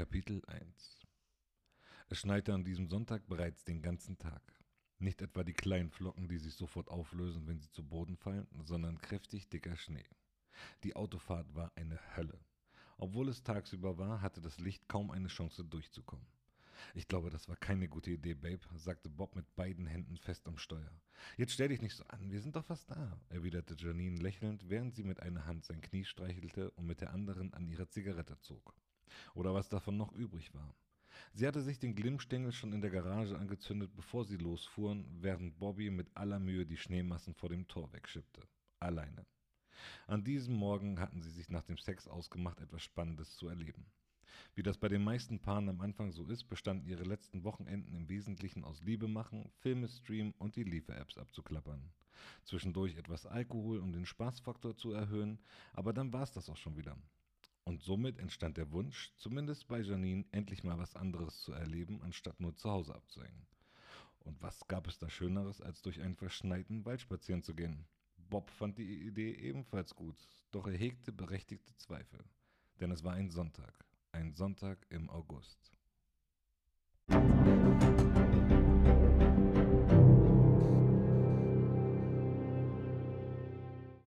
Kapitel 1 Es schneite an diesem Sonntag bereits den ganzen Tag. Nicht etwa die kleinen Flocken, die sich sofort auflösen, wenn sie zu Boden fallen, sondern kräftig dicker Schnee. Die Autofahrt war eine Hölle. Obwohl es tagsüber war, hatte das Licht kaum eine Chance durchzukommen. Ich glaube, das war keine gute Idee, Babe, sagte Bob mit beiden Händen fest am Steuer. Jetzt stell dich nicht so an, wir sind doch fast da, erwiderte Janine lächelnd, während sie mit einer Hand sein Knie streichelte und mit der anderen an ihre Zigarette zog. Oder was davon noch übrig war. Sie hatte sich den Glimmstängel schon in der Garage angezündet, bevor sie losfuhren, während Bobby mit aller Mühe die Schneemassen vor dem Tor wegschippte. Alleine. An diesem Morgen hatten sie sich nach dem Sex ausgemacht, etwas Spannendes zu erleben. Wie das bei den meisten Paaren am Anfang so ist, bestanden ihre letzten Wochenenden im Wesentlichen aus Liebe machen, Filme streamen und die Liefer-Apps abzuklappern. Zwischendurch etwas Alkohol, um den Spaßfaktor zu erhöhen, aber dann war es das auch schon wieder. Und somit entstand der Wunsch, zumindest bei Janine, endlich mal was anderes zu erleben, anstatt nur zu Hause abzuhängen. Und was gab es da Schöneres, als durch einen verschneiten Wald spazieren zu gehen? Bob fand die Idee ebenfalls gut, doch er hegte berechtigte Zweifel. Denn es war ein Sonntag, ein Sonntag im August.